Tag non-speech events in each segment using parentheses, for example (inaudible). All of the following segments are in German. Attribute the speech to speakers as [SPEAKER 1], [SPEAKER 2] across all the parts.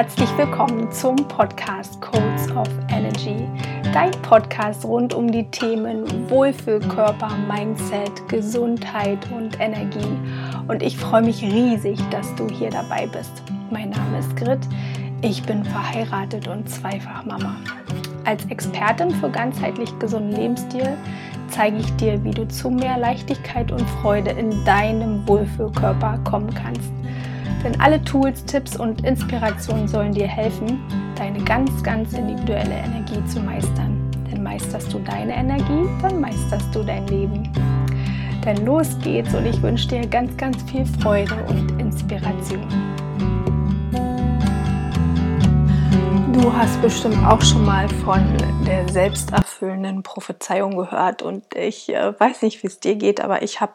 [SPEAKER 1] herzlich willkommen zum Podcast Codes of Energy, dein Podcast rund um die Themen Wohlfühlkörper, Mindset, Gesundheit und Energie. Und ich freue mich riesig, dass du hier dabei bist. Mein Name ist Grit, ich bin verheiratet und zweifach Mama. Als Expertin für ganzheitlich gesunden Lebensstil zeige ich dir, wie du zu mehr Leichtigkeit und Freude in deinem Wohlfühlkörper kommen kannst. Denn alle Tools, Tipps und Inspirationen sollen dir helfen, deine ganz, ganz individuelle Energie zu meistern. Denn meisterst du deine Energie, dann meisterst du dein Leben. Denn los geht's und ich wünsche dir ganz, ganz viel Freude und Inspiration. Du hast bestimmt auch schon mal von der selbsterfüllenden Prophezeiung gehört und ich äh, weiß nicht, wie es dir geht, aber ich habe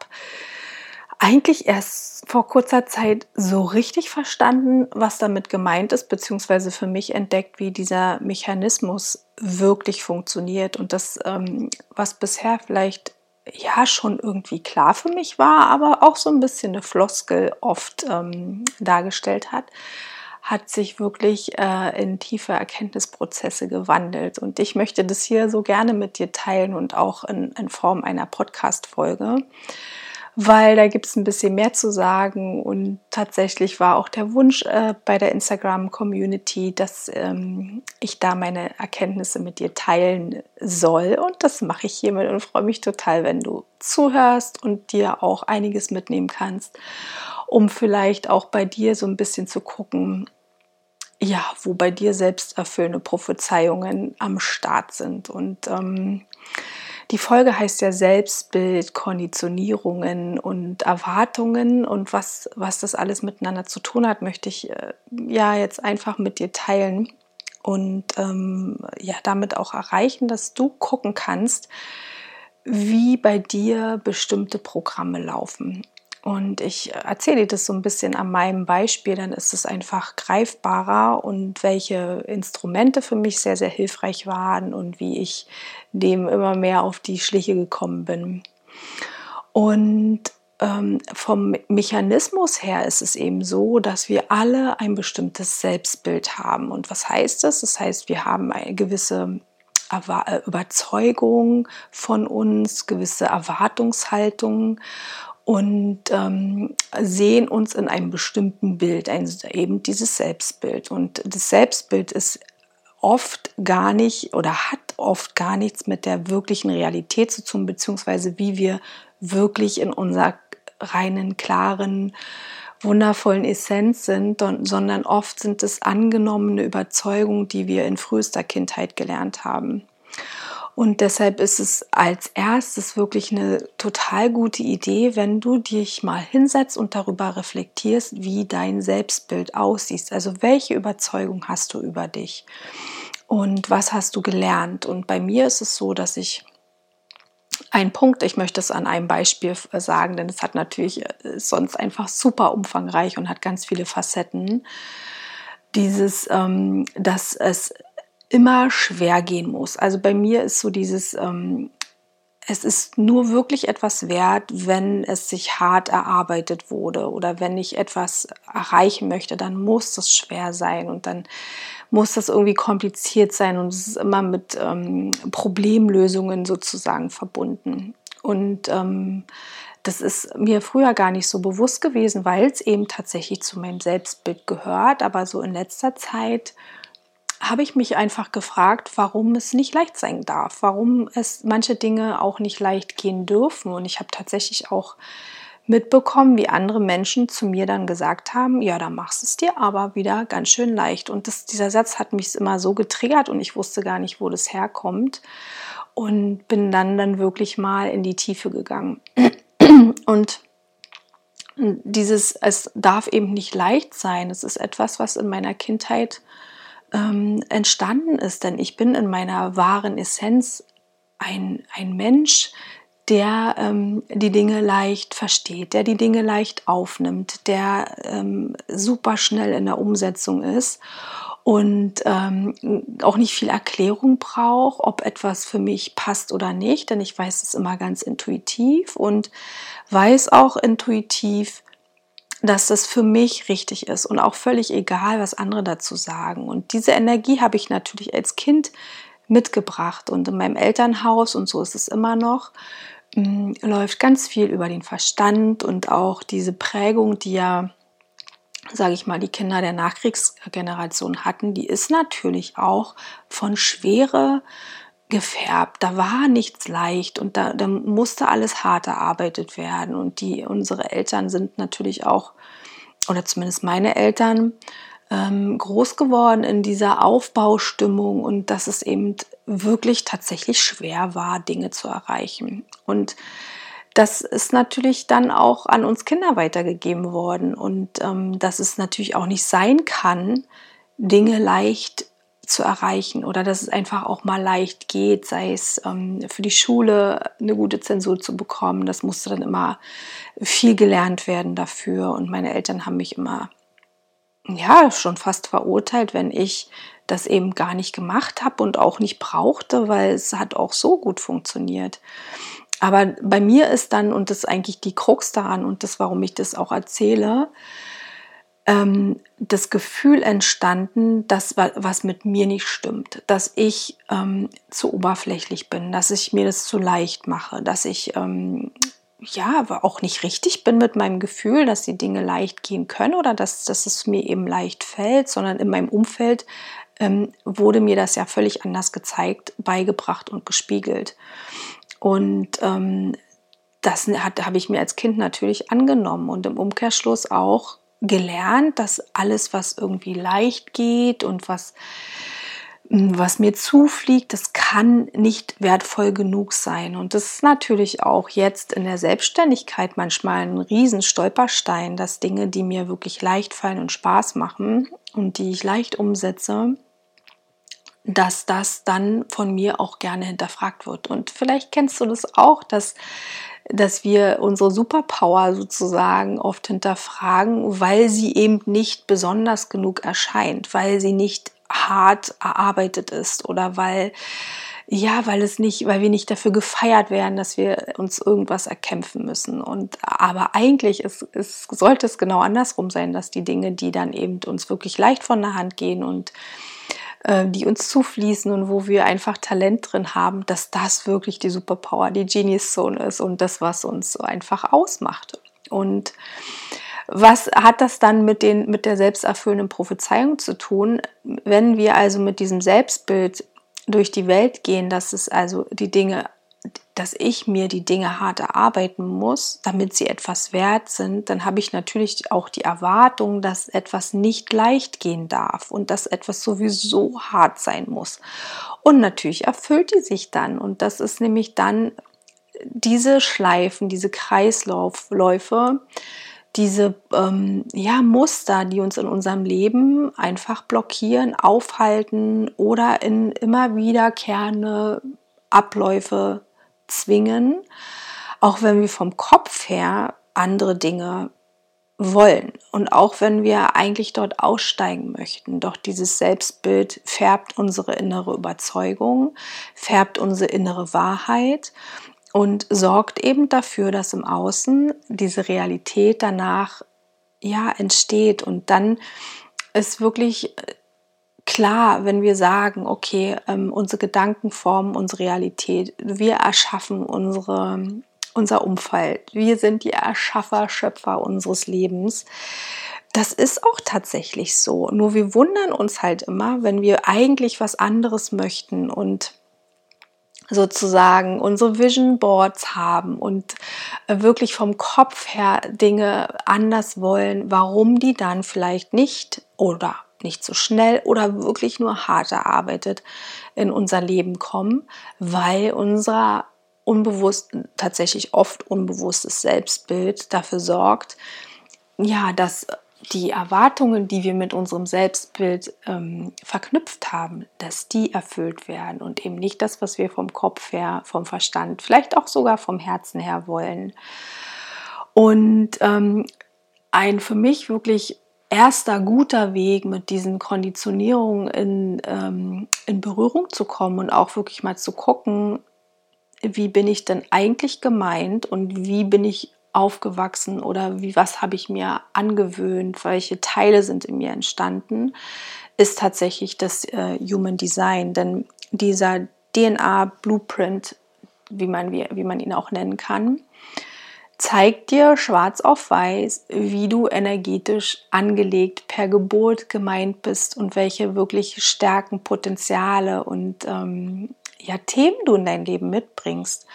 [SPEAKER 1] eigentlich erst vor kurzer Zeit so richtig verstanden, was damit gemeint ist, beziehungsweise für mich entdeckt, wie dieser Mechanismus wirklich funktioniert und das, ähm, was bisher vielleicht ja schon irgendwie klar für mich war, aber auch so ein bisschen eine Floskel oft ähm, dargestellt hat, hat sich wirklich äh, in tiefe Erkenntnisprozesse gewandelt. Und ich möchte das hier so gerne mit dir teilen und auch in, in Form einer Podcast-Folge weil da gibt es ein bisschen mehr zu sagen. Und tatsächlich war auch der Wunsch äh, bei der Instagram-Community, dass ähm, ich da meine Erkenntnisse mit dir teilen soll. Und das mache ich hiermit und freue mich total, wenn du zuhörst und dir auch einiges mitnehmen kannst, um vielleicht auch bei dir so ein bisschen zu gucken, ja, wo bei dir selbst erfüllende Prophezeiungen am Start sind. Und ähm, die Folge heißt ja Selbstbild, Konditionierungen und Erwartungen und was, was das alles miteinander zu tun hat, möchte ich äh, ja jetzt einfach mit dir teilen und ähm, ja damit auch erreichen, dass du gucken kannst, wie bei dir bestimmte Programme laufen. Und ich erzähle das so ein bisschen an meinem Beispiel, dann ist es einfach greifbarer und welche Instrumente für mich sehr, sehr hilfreich waren und wie ich dem immer mehr auf die Schliche gekommen bin. Und ähm, vom Mechanismus her ist es eben so, dass wir alle ein bestimmtes Selbstbild haben. Und was heißt das? Das heißt, wir haben eine gewisse äh, Überzeugung von uns, gewisse Erwartungshaltungen und ähm, sehen uns in einem bestimmten Bild, ein, eben dieses Selbstbild. Und das Selbstbild ist oft gar nicht oder hat oft gar nichts mit der wirklichen Realität zu tun, beziehungsweise wie wir wirklich in unserer reinen, klaren, wundervollen Essenz sind, sondern oft sind es angenommene Überzeugungen, die wir in frühester Kindheit gelernt haben. Und deshalb ist es als erstes wirklich eine total gute Idee, wenn du dich mal hinsetzt und darüber reflektierst, wie dein Selbstbild aussieht. Also welche Überzeugung hast du über dich und was hast du gelernt? Und bei mir ist es so, dass ich ein Punkt, ich möchte es an einem Beispiel sagen, denn es hat natürlich äh, sonst einfach super umfangreich und hat ganz viele Facetten. Dieses, ähm, dass es immer schwer gehen muss. Also bei mir ist so dieses, ähm, es ist nur wirklich etwas wert, wenn es sich hart erarbeitet wurde oder wenn ich etwas erreichen möchte, dann muss das schwer sein und dann muss das irgendwie kompliziert sein und es ist immer mit ähm, Problemlösungen sozusagen verbunden. Und ähm, das ist mir früher gar nicht so bewusst gewesen, weil es eben tatsächlich zu meinem Selbstbild gehört. Aber so in letzter Zeit habe ich mich einfach gefragt, warum es nicht leicht sein darf, warum es manche Dinge auch nicht leicht gehen dürfen. Und ich habe tatsächlich auch mitbekommen, wie andere Menschen zu mir dann gesagt haben, ja, da machst es dir aber wieder ganz schön leicht. Und das, dieser Satz hat mich immer so getriggert und ich wusste gar nicht, wo das herkommt. Und bin dann dann wirklich mal in die Tiefe gegangen. (clears throat) Und dieses, es darf eben nicht leicht sein. Es ist etwas, was in meiner Kindheit ähm, entstanden ist. Denn ich bin in meiner wahren Essenz ein, ein Mensch, der ähm, die Dinge leicht versteht, der die Dinge leicht aufnimmt, der ähm, super schnell in der Umsetzung ist und ähm, auch nicht viel Erklärung braucht, ob etwas für mich passt oder nicht, denn ich weiß es immer ganz intuitiv und weiß auch intuitiv, dass das für mich richtig ist und auch völlig egal, was andere dazu sagen. Und diese Energie habe ich natürlich als Kind mitgebracht und in meinem Elternhaus und so ist es immer noch mm, läuft ganz viel über den Verstand und auch diese Prägung, die ja sage ich mal, die Kinder der Nachkriegsgeneration hatten, die ist natürlich auch von Schwere gefärbt. Da war nichts leicht und da, da musste alles hart erarbeitet werden. Und die, unsere Eltern sind natürlich auch, oder zumindest meine Eltern, ähm, groß geworden in dieser Aufbaustimmung und dass es eben wirklich tatsächlich schwer war, Dinge zu erreichen. Und das ist natürlich dann auch an uns Kinder weitergegeben worden und ähm, dass es natürlich auch nicht sein kann, Dinge leicht zu erreichen oder dass es einfach auch mal leicht geht, sei es ähm, für die Schule eine gute Zensur zu bekommen. Das musste dann immer viel gelernt werden dafür und meine Eltern haben mich immer ja schon fast verurteilt, wenn ich das eben gar nicht gemacht habe und auch nicht brauchte, weil es hat auch so gut funktioniert. Aber bei mir ist dann, und das ist eigentlich die Krux daran und das, warum ich das auch erzähle, ähm, das Gefühl entstanden, dass was mit mir nicht stimmt, dass ich ähm, zu oberflächlich bin, dass ich mir das zu leicht mache, dass ich ähm, ja auch nicht richtig bin mit meinem Gefühl, dass die Dinge leicht gehen können oder dass, dass es mir eben leicht fällt, sondern in meinem Umfeld ähm, wurde mir das ja völlig anders gezeigt, beigebracht und gespiegelt. Und ähm, das habe ich mir als Kind natürlich angenommen und im Umkehrschluss auch gelernt, dass alles, was irgendwie leicht geht und was, hm, was mir zufliegt, das kann nicht wertvoll genug sein. Und das ist natürlich auch jetzt in der Selbstständigkeit manchmal ein riesen Stolperstein, dass Dinge, die mir wirklich leicht fallen und Spaß machen und die ich leicht umsetze, dass das dann von mir auch gerne hinterfragt wird. Und vielleicht kennst du das auch, dass, dass wir unsere Superpower sozusagen oft hinterfragen, weil sie eben nicht besonders genug erscheint, weil sie nicht hart erarbeitet ist oder weil ja, weil es nicht, weil wir nicht dafür gefeiert werden, dass wir uns irgendwas erkämpfen müssen. Und aber eigentlich ist, ist, sollte es genau andersrum sein, dass die Dinge, die dann eben uns wirklich leicht von der Hand gehen und die uns zufließen und wo wir einfach Talent drin haben, dass das wirklich die Superpower, die Genius Zone ist und das, was uns so einfach ausmacht. Und was hat das dann mit, den, mit der selbsterfüllenden Prophezeiung zu tun? Wenn wir also mit diesem Selbstbild durch die Welt gehen, dass es also die Dinge dass ich mir die Dinge hart erarbeiten muss, damit sie etwas wert sind, dann habe ich natürlich auch die Erwartung, dass etwas nicht leicht gehen darf und dass etwas sowieso hart sein muss. Und natürlich erfüllt die sich dann. Und das ist nämlich dann diese Schleifen, diese Kreisläufe, diese ähm, ja, Muster, die uns in unserem Leben einfach blockieren, aufhalten oder in immer wiederkehrende Abläufe zwingen, auch wenn wir vom Kopf her andere Dinge wollen und auch wenn wir eigentlich dort aussteigen möchten. Doch dieses Selbstbild färbt unsere innere Überzeugung, färbt unsere innere Wahrheit und sorgt eben dafür, dass im Außen diese Realität danach ja entsteht und dann ist wirklich klar, wenn wir sagen, okay, ähm, unsere Gedanken formen unsere Realität, wir erschaffen unsere, unser Umfeld, wir sind die Erschaffer, Schöpfer unseres Lebens. Das ist auch tatsächlich so. Nur wir wundern uns halt immer, wenn wir eigentlich was anderes möchten und sozusagen unsere Vision Boards haben und äh, wirklich vom Kopf her Dinge anders wollen, warum die dann vielleicht nicht oder nicht so schnell oder wirklich nur hart erarbeitet in unser Leben kommen, weil unser unbewusst, tatsächlich oft unbewusstes Selbstbild dafür sorgt, ja, dass die Erwartungen, die wir mit unserem Selbstbild ähm, verknüpft haben, dass die erfüllt werden und eben nicht das, was wir vom Kopf her, vom Verstand, vielleicht auch sogar vom Herzen her wollen. Und ähm, ein für mich wirklich erster guter Weg, mit diesen Konditionierungen in, ähm, in Berührung zu kommen und auch wirklich mal zu gucken, wie bin ich denn eigentlich gemeint und wie bin ich aufgewachsen oder wie was habe ich mir angewöhnt, welche Teile sind in mir entstanden, ist tatsächlich das äh, Human Design. Denn dieser DNA-Blueprint, wie man, wie, wie man ihn auch nennen kann, zeigt dir schwarz auf weiß, wie du energetisch angelegt per Geburt gemeint bist und welche wirklich Stärken, Potenziale und ähm, ja, Themen du in dein Leben mitbringst.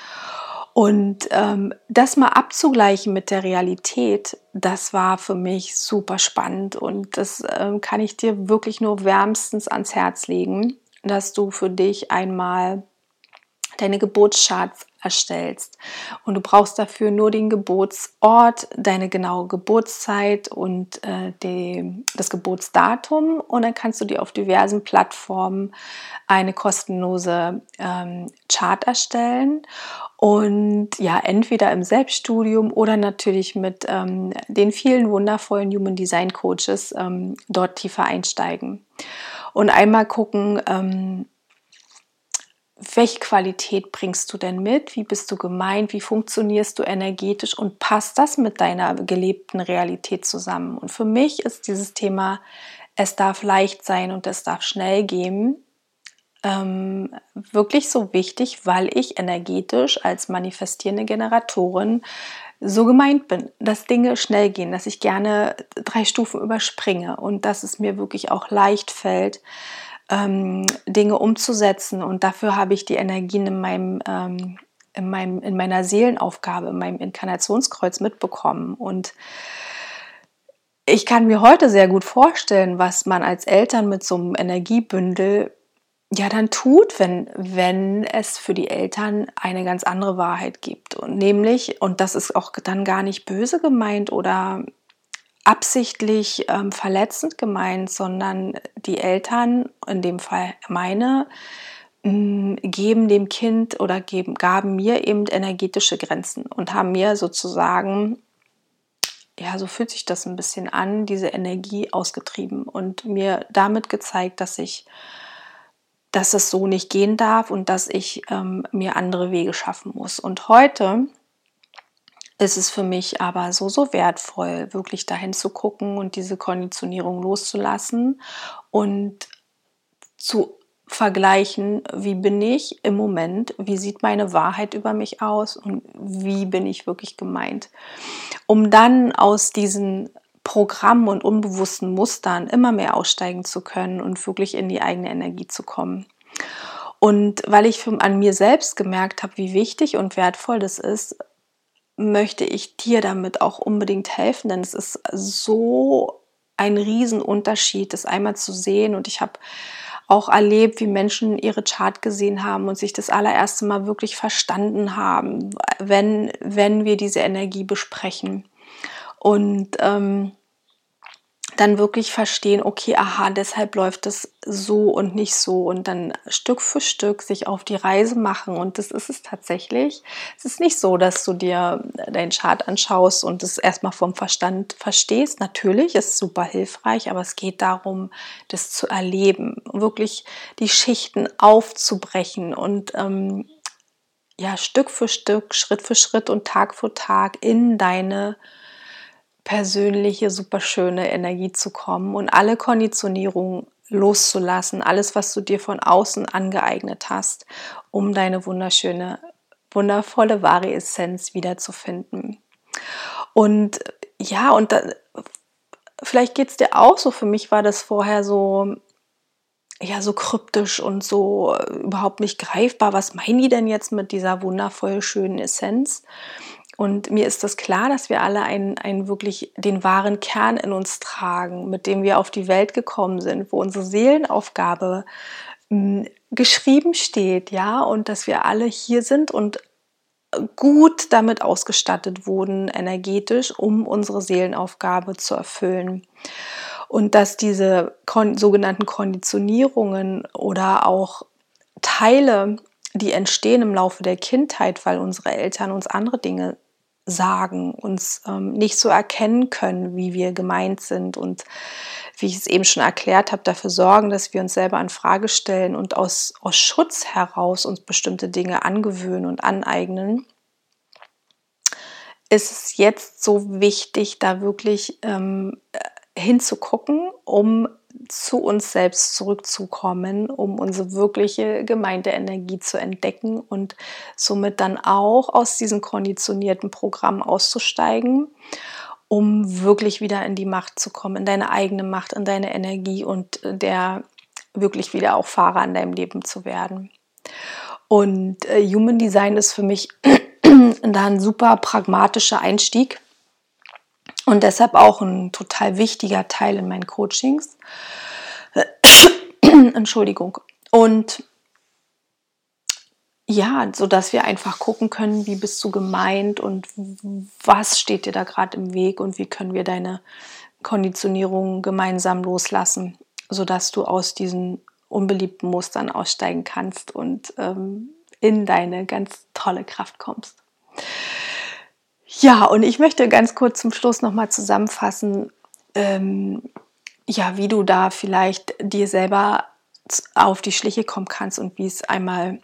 [SPEAKER 1] Und ähm, das mal abzugleichen mit der Realität, das war für mich super spannend und das ähm, kann ich dir wirklich nur wärmstens ans Herz legen, dass du für dich einmal deine Geburtscharts erstellst. Und du brauchst dafür nur den Geburtsort, deine genaue Geburtszeit und äh, die, das Geburtsdatum. Und dann kannst du dir auf diversen Plattformen eine kostenlose ähm, Chart erstellen. Und ja, entweder im Selbststudium oder natürlich mit ähm, den vielen wundervollen Human Design Coaches ähm, dort tiefer einsteigen. Und einmal gucken, ähm, welche Qualität bringst du denn mit? Wie bist du gemeint? Wie funktionierst du energetisch? Und passt das mit deiner gelebten Realität zusammen? Und für mich ist dieses Thema, es darf leicht sein und es darf schnell gehen, ähm, wirklich so wichtig, weil ich energetisch als manifestierende Generatorin so gemeint bin, dass Dinge schnell gehen, dass ich gerne drei Stufen überspringe und dass es mir wirklich auch leicht fällt, ähm, Dinge umzusetzen. Und dafür habe ich die Energien in meinem, ähm, in meinem, in meiner Seelenaufgabe, in meinem Inkarnationskreuz mitbekommen. Und ich kann mir heute sehr gut vorstellen, was man als Eltern mit so einem Energiebündel ja dann tut, wenn, wenn es für die Eltern eine ganz andere Wahrheit gibt. Und nämlich, und das ist auch dann gar nicht böse gemeint oder absichtlich ähm, verletzend gemeint, sondern die Eltern, in dem Fall meine, mm, geben dem Kind oder geben, gaben mir eben energetische Grenzen und haben mir sozusagen, ja, so fühlt sich das ein bisschen an, diese Energie ausgetrieben und mir damit gezeigt, dass ich dass es so nicht gehen darf und dass ich ähm, mir andere Wege schaffen muss. Und heute ist es für mich aber so, so wertvoll, wirklich dahin zu gucken und diese Konditionierung loszulassen und zu vergleichen, wie bin ich im Moment, wie sieht meine Wahrheit über mich aus und wie bin ich wirklich gemeint. Um dann aus diesen Programmen und unbewussten Mustern immer mehr aussteigen zu können und wirklich in die eigene Energie zu kommen. Und weil ich an mir selbst gemerkt habe, wie wichtig und wertvoll das ist, möchte ich dir damit auch unbedingt helfen, denn es ist so ein Riesenunterschied, das einmal zu sehen. Und ich habe auch erlebt, wie Menschen ihre Chart gesehen haben und sich das allererste Mal wirklich verstanden haben, wenn, wenn wir diese Energie besprechen. Und ähm, dann wirklich verstehen, okay, aha, deshalb läuft es so und nicht so und dann Stück für Stück sich auf die Reise machen und das ist es tatsächlich. Es ist nicht so, dass du dir deinen Chart anschaust und es erstmal vom Verstand verstehst. Natürlich ist super hilfreich, aber es geht darum, das zu erleben, wirklich die Schichten aufzubrechen und ähm, ja, Stück für Stück, Schritt für Schritt und Tag für Tag in deine persönliche, super schöne Energie zu kommen und alle Konditionierungen loszulassen, alles, was du dir von außen angeeignet hast, um deine wunderschöne, wundervolle wahre Essenz wiederzufinden. Und ja, und da, vielleicht geht es dir auch so, für mich war das vorher so, ja, so kryptisch und so überhaupt nicht greifbar. Was meinen die denn jetzt mit dieser wundervoll schönen Essenz? Und mir ist das klar, dass wir alle einen, einen wirklich den wahren Kern in uns tragen, mit dem wir auf die Welt gekommen sind, wo unsere Seelenaufgabe mh, hm, geschrieben steht, ja, und dass wir alle hier sind und gut damit ausgestattet wurden, energetisch, um unsere Seelenaufgabe zu erfüllen. Und dass diese kon sogenannten Konditionierungen oder auch Teile, die entstehen im Laufe der Kindheit, weil unsere Eltern uns andere Dinge sagen, uns ähm, nicht so erkennen können, wie wir gemeint sind und wie ich es eben schon erklärt habe, dafür sorgen, dass wir uns selber in Frage stellen und aus, aus Schutz heraus uns bestimmte Dinge angewöhnen und aneignen. ist es jetzt so wichtig, da wirklich ähm, hinzugucken, um zu uns selbst zurückzukommen, um unsere wirkliche gemeinte Energie zu entdecken und somit dann auch aus diesem konditionierten Programm auszusteigen, um wirklich wieder in die Macht zu kommen, in deine eigene Macht, in deine Energie und der wirklich wieder auch Fahrer in deinem Leben zu werden. Und äh, Human Design ist für mich (clears throat) da ein super pragmatischer Einstieg und deshalb auch ein total wichtiger Teil in meinen Coachings. (coughs) Entschuldigung. Und ja, so dass wir einfach gucken können, wie bist du gemeint und was steht dir da gerade im Weg und wie können wir deine Konditionierung gemeinsam loslassen, sodass du aus diesen unbeliebten Mustern aussteigen kannst und ähm, in deine ganz tolle Kraft kommst. Ja, und ich möchte ganz kurz zum Schluss nochmal zusammenfassen, ähm, ja, wie du da vielleicht dir selber auf die Schliche kommen kannst und wie es einmal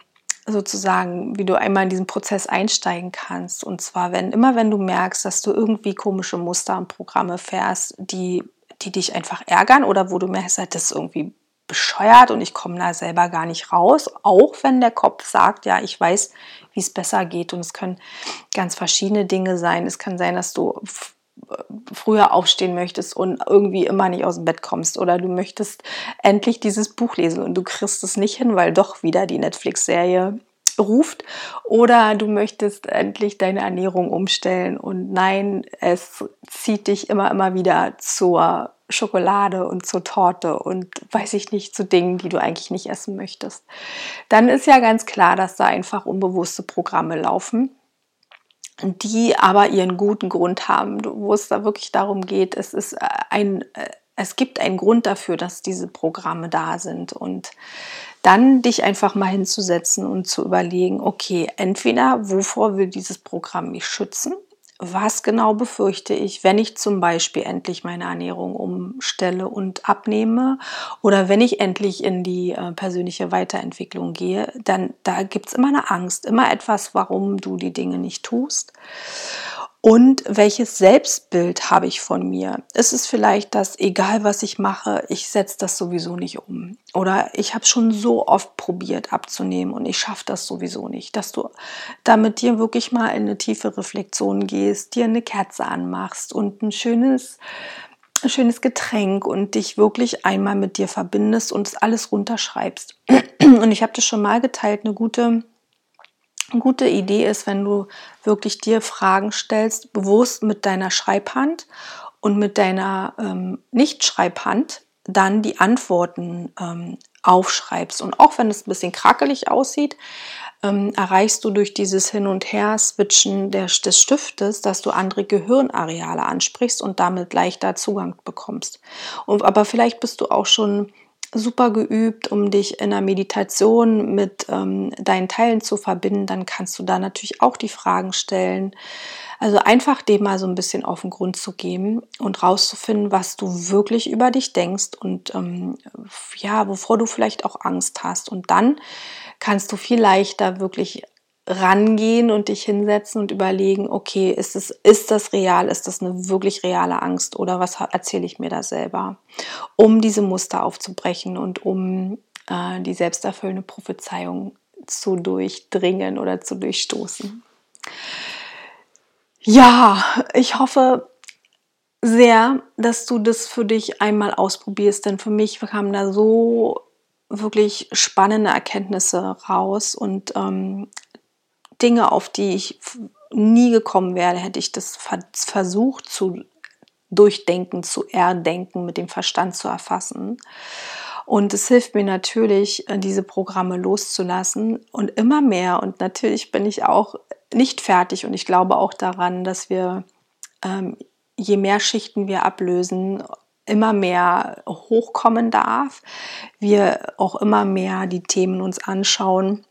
[SPEAKER 1] sozusagen, wie du einmal in diesen Prozess einsteigen kannst. Und zwar, wenn immer wenn du merkst, dass du irgendwie komische Muster und Programme fährst, die, die dich einfach ärgern oder wo du merkst, das ist irgendwie bescheuert und ich komme da selber gar nicht raus, auch wenn der Kopf sagt, ja, ich weiß, wie es besser geht. Und es können ganz verschiedene Dinge sein. Es kann sein, dass du früher aufstehen möchtest und irgendwie immer nicht aus dem Bett kommst oder du möchtest endlich dieses Buch lesen und du kriegst es nicht hin, weil doch wieder die Netflix-Serie ruft oder du möchtest endlich deine Ernährung umstellen und nein, es zieht dich immer, immer wieder zur Schokolade und zur Torte und weiß ich nicht, zu Dingen, die du eigentlich nicht essen möchtest. Dann ist ja ganz klar, dass da einfach unbewusste Programme laufen die aber ihren guten Grund haben, wo es da wirklich darum geht, es ist äh, ein, äh, es gibt einen Grund dafür, dass diese Programme da sind. Und dann dich einfach mal hinzusetzen und zu überlegen, okay, entweder wovor will dieses Programm mich schützen was genau befürchte ich, wenn ich zum Beispiel endlich meine Ernährung umstelle und abnehme oder wenn ich endlich in die äh, persönliche Weiterentwicklung gehe, dann da gibt es immer eine Angst, immer etwas, warum du die Dinge nicht tust. Und welches Selbstbild habe ich von mir? Ist es vielleicht das, egal was ich mache, ich setze das sowieso nicht um? Oder ich habe schon so oft probiert abzunehmen und ich schaffe das sowieso nicht. Dass du damit dir wirklich mal in eine tiefe Reflexion gehst, dir eine Kerze anmachst und ein schönes, ein schönes Getränk und dich wirklich einmal mit dir verbindest und es alles runterschreibst. (clears throat) Und ich habe das schon mal geteilt, eine gute gute Idee ist, wenn du wirklich dir Fragen stellst, bewusst mit deiner Schreibhand und mit deiner ähm, Nicht-Schreibhand dann die Antworten ähm, aufschreibst. Und auch wenn es ein bisschen krakelig aussieht, ähm, erreichst du durch dieses Hin- und Her-Switchen des Stiftes, dass du andere Gehirnareale ansprichst und damit leichter Zugang bekommst. Und, aber vielleicht bist du auch schon super geübt, um dich in der Meditation mit ähm, deinen Teilen zu verbinden, dann kannst du da natürlich auch die Fragen stellen. Also einfach dem mal so ein bisschen auf den Grund zu geben und rauszufinden, was du wirklich über dich denkst und ähm, ja, wovor du vielleicht auch Angst hast. Und dann kannst du viel leichter wirklich rangehen und dich hinsetzen und überlegen, okay, ist, es, ist das real, ist das eine wirklich reale Angst? Oder was erzähle ich mir da selber, um diese Muster aufzubrechen und um äh, die selbsterfüllende Prophezeiung zu durchdringen oder zu durchstoßen. Ja, ich hoffe sehr, dass du das für dich einmal ausprobierst, denn für mich kamen da so wirklich spannende Erkenntnisse raus und ähm, Dinge, auf die ich nie gekommen wäre, hätte ich das versucht zu durchdenken, zu erdenken, mit dem Verstand zu erfassen. Und es hilft mir natürlich, äh, diese Programme loszulassen und immer mehr. Und natürlich bin ich auch nicht fertig und ich glaube auch daran, dass wir, ähm, je mehr Schichten wir ablösen, immer mehr hochkommen darf. Wir auch immer mehr die Themen uns anschauen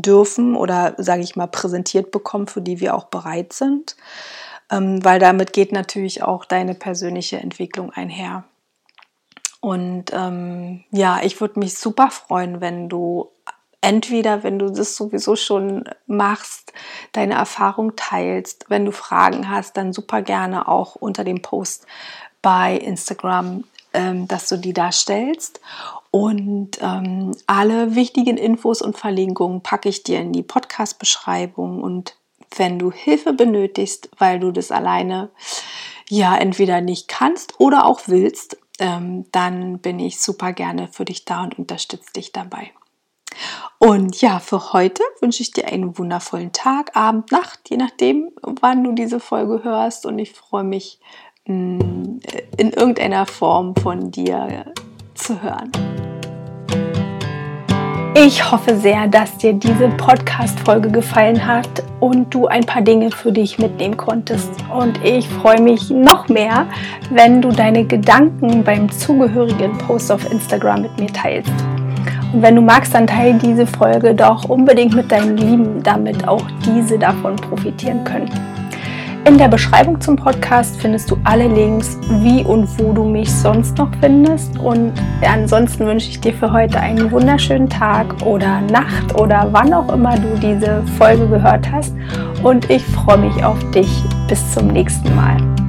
[SPEAKER 1] dürfen oder, sage ich mal, präsentiert bekommen, für die wir auch bereit sind, ähm, weil damit geht natürlich auch deine persönliche Entwicklung einher. Und ähm, ja, ich würde mich super freuen, wenn du Entweder, wenn du das sowieso schon machst, deine Erfahrung teilst, wenn du Fragen hast, dann super gerne auch unter dem Post bei Instagram, ähm, dass du die darstellst. Und ähm, alle wichtigen Infos und Verlinkungen packe ich dir in die Podcast-Beschreibung. Und wenn du Hilfe benötigst, weil du das alleine ja entweder nicht kannst oder auch willst, ähm, dann bin ich super gerne für dich da und unterstütze dich dabei. Und ja, für heute wünsche ich dir einen wundervollen Tag, Abend, Nacht, je nachdem, wann du diese Folge hörst. Und ich freue mich, mm, in irgendeiner Form von dir zu hören. Ich hoffe sehr, dass dir diese Podcast-Folge gefallen hat und du ein paar Dinge für dich mitnehmen konntest. Und ich freue mich noch mehr, wenn du deine Gedanken beim zugehörigen Post auf Instagram mit mir teilst. Und wenn du magst, dann teile diese Folge doch unbedingt mit deinen Lieben, damit auch diese davon profitieren können. In der Beschreibung zum Podcast findest du alle Links, wie und wo du mich sonst noch findest. Und ansonsten wünsche ich dir für heute einen wunderschönen Tag oder Nacht oder wann auch immer du diese Folge gehört hast. Und ich freue mich auf dich. Bis zum nächsten Mal.